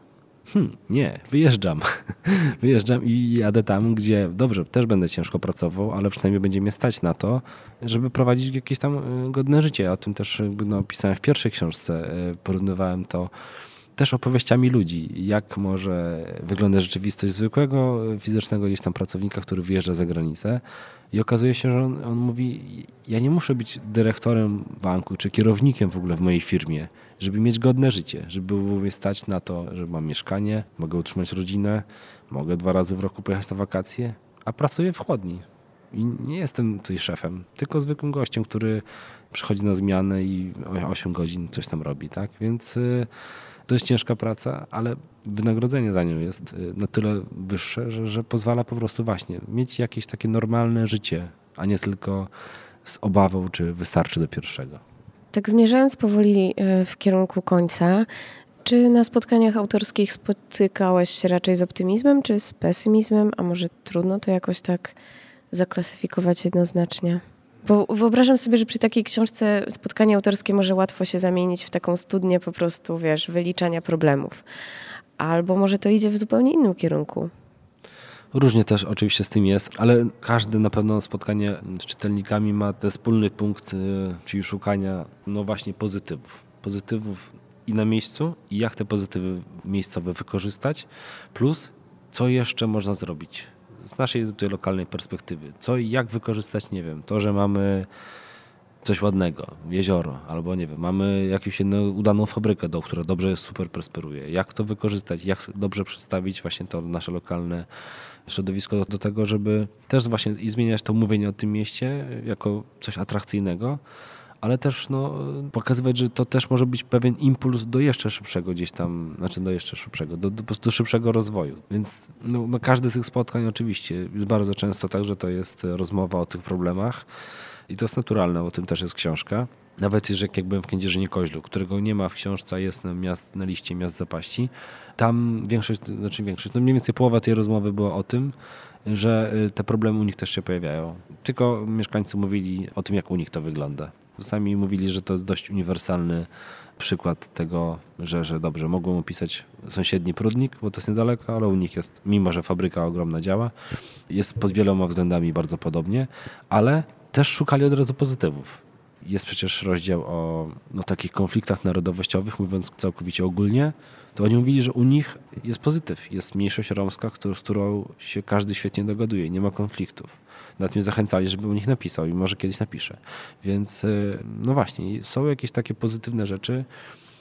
hmm, nie, wyjeżdżam. wyjeżdżam i jadę tam, gdzie dobrze, też będę ciężko pracował, ale przynajmniej będzie mnie stać na to, żeby prowadzić jakieś tam e, godne życie. O tym też no, pisałem w pierwszej książce, e, porównywałem to też opowieściami ludzi, jak może wyglądać rzeczywistość zwykłego fizycznego gdzieś tam pracownika, który wyjeżdża za granicę i okazuje się, że on, on mówi, ja nie muszę być dyrektorem banku czy kierownikiem w ogóle w mojej firmie, żeby mieć godne życie, żeby było mnie stać na to, że mam mieszkanie, mogę utrzymać rodzinę, mogę dwa razy w roku pojechać na wakacje, a pracuję w chłodni. I nie jestem tutaj szefem, tylko zwykłym gościem, który przychodzi na zmianę i 8 godzin coś tam robi, tak? Więc y, to jest ciężka praca, ale wynagrodzenie za nią jest y, na tyle wyższe, że, że pozwala po prostu właśnie mieć jakieś takie normalne życie, a nie tylko z obawą, czy wystarczy do pierwszego. Tak zmierzając powoli e, w kierunku końca, czy na spotkaniach autorskich spotykałeś się raczej z optymizmem, czy z pesymizmem, a może trudno to jakoś tak zaklasyfikować jednoznacznie? Bo wyobrażam sobie, że przy takiej książce spotkanie autorskie może łatwo się zamienić w taką studnię po prostu, wiesz, wyliczania problemów. Albo może to idzie w zupełnie innym kierunku. Różnie też oczywiście z tym jest, ale każde na pewno spotkanie z czytelnikami ma ten wspólny punkt, y, czyli szukania no właśnie pozytywów. Pozytywów i na miejscu, i jak te pozytywy miejscowe wykorzystać, plus co jeszcze można zrobić z naszej tutaj lokalnej perspektywy. Co i jak wykorzystać, nie wiem, to, że mamy coś ładnego, jezioro, albo nie wiem, mamy jakąś jedną udaną fabrykę, do która dobrze, super prosperuje. Jak to wykorzystać, jak dobrze przedstawić właśnie to nasze lokalne środowisko do, do tego, żeby też właśnie i zmieniać to mówienie o tym mieście jako coś atrakcyjnego, ale też no, pokazywać, że to też może być pewien impuls do jeszcze szybszego gdzieś tam, znaczy do jeszcze szybszego, do, do, do szybszego rozwoju. Więc no, no, każdy z tych spotkań oczywiście jest bardzo często tak, że to jest rozmowa o tych problemach i to jest naturalne, o tym też jest książka. Nawet jeżeli jak byłem w Kędzierzynie Koźlu, którego nie ma w książce, jest na, miast, na liście miast zapaści, tam większość, znaczy większość, no mniej więcej połowa tej rozmowy była o tym, że y, te problemy u nich też się pojawiają. Tylko mieszkańcy mówili o tym, jak u nich to wygląda. Sami mówili, że to jest dość uniwersalny przykład tego, że, że dobrze, mogą opisać sąsiedni Prudnik, bo to jest niedaleko, ale u nich jest, mimo że fabryka ogromna działa, jest pod wieloma względami bardzo podobnie, ale też szukali od razu pozytywów. Jest przecież rozdział o no, takich konfliktach narodowościowych, mówiąc całkowicie ogólnie, to oni mówili, że u nich jest pozytyw. Jest mniejszość romska, z którą się każdy świetnie dogaduje, nie ma konfliktów. Nawet mnie zachęcali, żeby u nich napisał i może kiedyś napiszę. Więc y, no właśnie, są jakieś takie pozytywne rzeczy,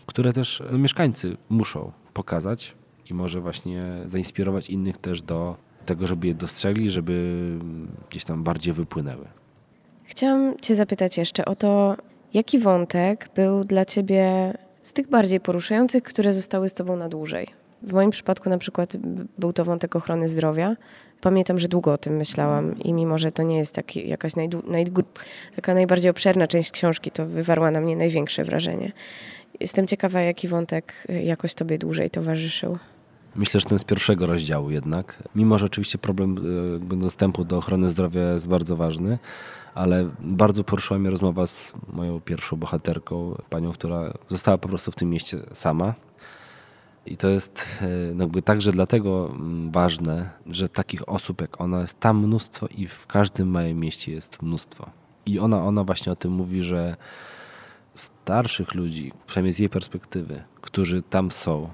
które też mieszkańcy muszą pokazać i może właśnie zainspirować innych też do tego, żeby je dostrzegli, żeby gdzieś tam bardziej wypłynęły. Chciałam Cię zapytać jeszcze o to, jaki wątek był dla Ciebie z tych bardziej poruszających, które zostały z Tobą na dłużej. W moim przypadku na przykład był to wątek ochrony zdrowia. Pamiętam, że długo o tym myślałam i mimo, że to nie jest taki, jakaś naj, taka najbardziej obszerna część książki, to wywarła na mnie największe wrażenie. Jestem ciekawa, jaki wątek jakoś tobie dłużej towarzyszył. Myślę, że ten z pierwszego rozdziału jednak. Mimo, że oczywiście problem e, dostępu do ochrony zdrowia jest bardzo ważny, ale bardzo poruszyła mnie rozmowa z moją pierwszą bohaterką, panią, która została po prostu w tym mieście sama. I to jest e, no jakby także dlatego mm, ważne, że takich osób jak ona jest tam mnóstwo i w każdym małym mieście jest mnóstwo. I ona, ona właśnie o tym mówi, że starszych ludzi, przynajmniej z jej perspektywy, którzy tam są,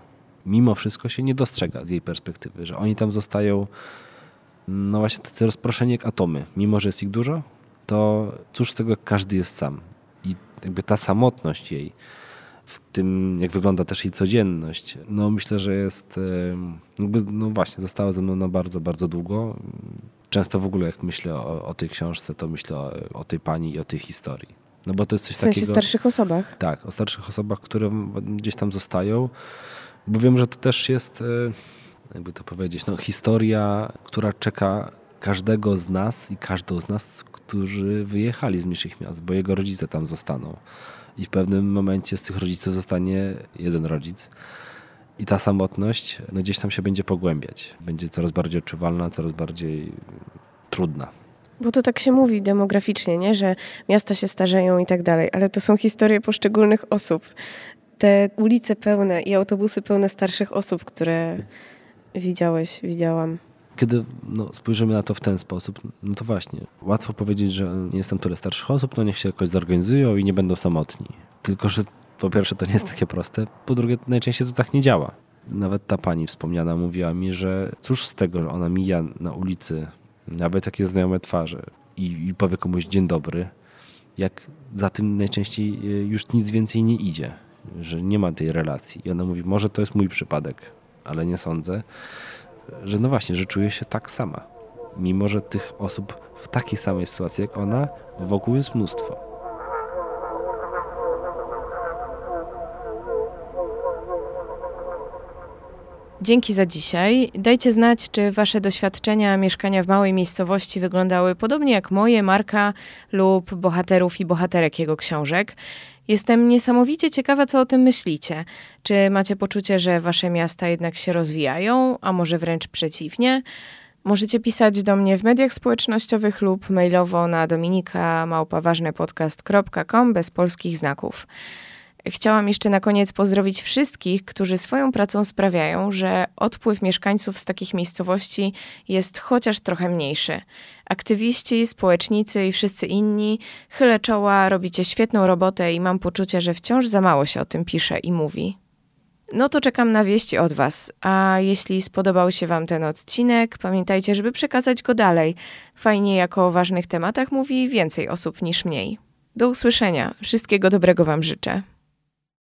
mimo wszystko się nie dostrzega z jej perspektywy, że oni tam zostają no właśnie tacy rozproszeni jak atomy. Mimo, że jest ich dużo, to cóż z tego, jak każdy jest sam. I jakby ta samotność jej, w tym jak wygląda też jej codzienność, no myślę, że jest, jakby, no właśnie, została ze mną na bardzo, bardzo długo. Często w ogóle jak myślę o, o tej książce, to myślę o, o, tej pani i o tej historii. No bo to jest coś w sensie takiego... starszych osobach? Tak, o starszych osobach, które gdzieś tam zostają, bo wiem, że to też jest, e, jakby to powiedzieć, no, historia, która czeka każdego z nas i każdą z nas, którzy wyjechali z mniejszych miast, bo jego rodzice tam zostaną. I w pewnym momencie z tych rodziców zostanie jeden rodzic. I ta samotność no, gdzieś tam się będzie pogłębiać. Będzie coraz bardziej odczuwalna, coraz bardziej trudna. Bo to tak się mówi demograficznie, nie? że miasta się starzeją i tak dalej, ale to są historie poszczególnych osób. Te ulice pełne i autobusy pełne starszych osób, które widziałeś, widziałam. Kiedy no, spojrzymy na to w ten sposób, no to właśnie, łatwo powiedzieć, że nie jest tam tyle starszych osób, to niech się jakoś zorganizują i nie będą samotni. Tylko, że po pierwsze to nie jest takie proste, po drugie najczęściej to tak nie działa. Nawet ta pani wspomniana mówiła mi, że cóż z tego, że ona mija na ulicy nawet takie znajome twarze i, i powie komuś dzień dobry, jak za tym najczęściej e, już nic więcej nie idzie, że nie ma tej relacji. I ona mówi, może to jest mój przypadek, ale nie sądzę, że no właśnie, że czuje się tak sama. Mimo, że tych osób w takiej samej sytuacji jak ona wokół jest mnóstwo. Dzięki za dzisiaj. Dajcie znać, czy Wasze doświadczenia mieszkania w małej miejscowości wyglądały podobnie jak moje, Marka lub bohaterów i bohaterek jego książek. Jestem niesamowicie ciekawa, co o tym myślicie. Czy macie poczucie, że Wasze miasta jednak się rozwijają, a może wręcz przeciwnie? Możecie pisać do mnie w mediach społecznościowych lub mailowo na dominika bez polskich znaków. Chciałam jeszcze na koniec pozdrowić wszystkich, którzy swoją pracą sprawiają, że odpływ mieszkańców z takich miejscowości jest chociaż trochę mniejszy. Aktywiści, społecznicy i wszyscy inni, chylę czoła, robicie świetną robotę i mam poczucie, że wciąż za mało się o tym pisze i mówi. No to czekam na wieści od Was. A jeśli spodobał się Wam ten odcinek, pamiętajcie, żeby przekazać go dalej. Fajnie, jako o ważnych tematach mówi więcej osób niż mniej. Do usłyszenia. Wszystkiego dobrego Wam życzę.